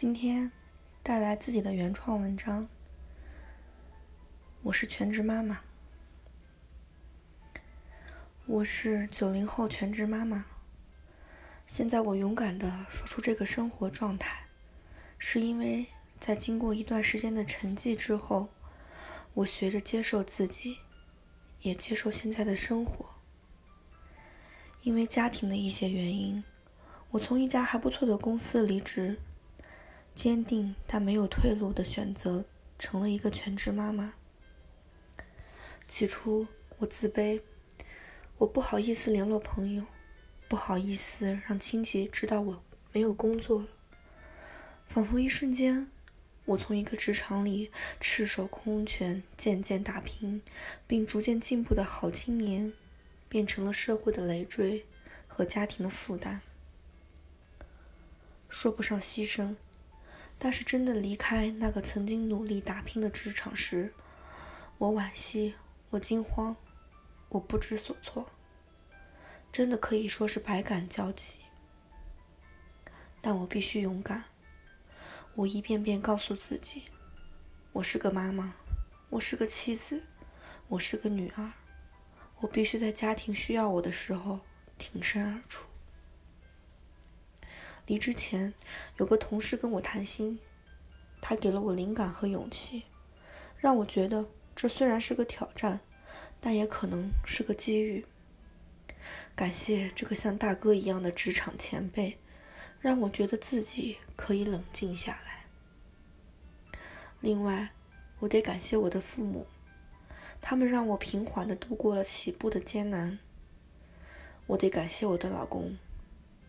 今天带来自己的原创文章。我是全职妈妈，我是九零后全职妈妈。现在我勇敢的说出这个生活状态，是因为在经过一段时间的沉寂之后，我学着接受自己，也接受现在的生活。因为家庭的一些原因，我从一家还不错的公司离职，坚定但没有退路的选择，成了一个全职妈妈。起初我自卑，我不好意思联络朋友，不好意思让亲戚知道我没有工作。仿佛一瞬间，我从一个职场里赤手空拳、渐渐打拼并逐渐进步的好青年，变成了社会的累赘和家庭的负担。说不上牺牲，但是真的离开那个曾经努力打拼的职场时，我惋惜。我惊慌，我不知所措，真的可以说是百感交集。但我必须勇敢。我一遍遍告诉自己，我是个妈妈，我是个妻子，我是个女儿，我必须在家庭需要我的时候挺身而出。离职前，有个同事跟我谈心，他给了我灵感和勇气，让我觉得。这虽然是个挑战，但也可能是个机遇。感谢这个像大哥一样的职场前辈，让我觉得自己可以冷静下来。另外，我得感谢我的父母，他们让我平缓地度过了起步的艰难。我得感谢我的老公，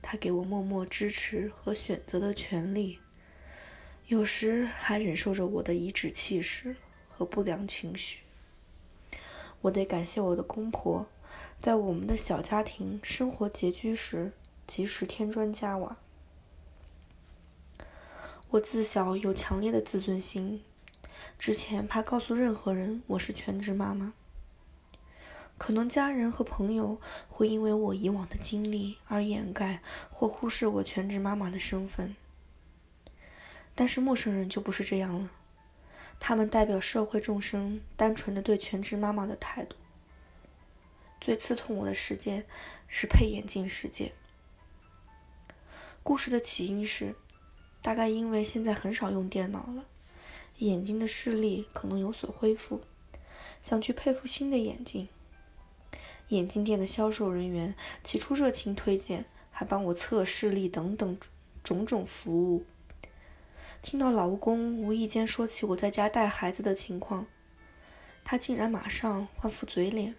他给我默默支持和选择的权利，有时还忍受着我的颐指气使。和不良情绪，我得感谢我的公婆，在我们的小家庭生活拮据时，及时添砖加瓦。我自小有强烈的自尊心，之前怕告诉任何人我是全职妈妈，可能家人和朋友会因为我以往的经历而掩盖或忽视我全职妈妈的身份，但是陌生人就不是这样了。他们代表社会众生单纯的对全职妈妈的态度。最刺痛我的事件是配眼镜事件。故事的起因是，大概因为现在很少用电脑了，眼睛的视力可能有所恢复，想去配副新的眼镜。眼镜店的销售人员起初热情推荐，还帮我测视力等等种种服务。听到老公无意间说起我在家带孩子的情况，他竟然马上换副嘴脸，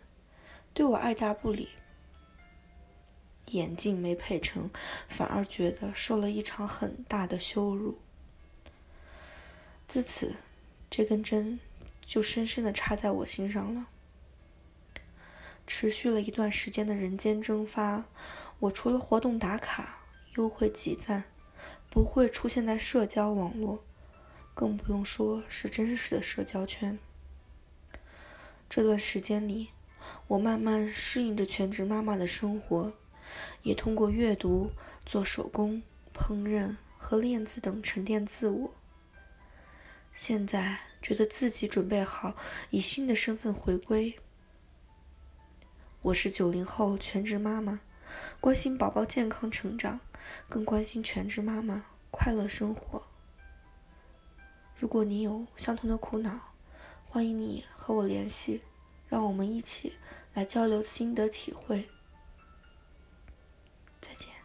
对我爱答不理。眼镜没配成，反而觉得受了一场很大的羞辱。自此，这根针就深深的插在我心上了。持续了一段时间的人间蒸发，我除了活动打卡、优惠集赞。不会出现在社交网络，更不用说是真实的社交圈。这段时间里，我慢慢适应着全职妈妈的生活，也通过阅读、做手工、烹饪和练字等沉淀自我。现在觉得自己准备好以新的身份回归。我是九零后全职妈妈关心宝宝健康成长更关心全职妈妈快乐生活。如果你有相同的苦恼欢迎你和我联系让我们一起来交流心得体会。再见。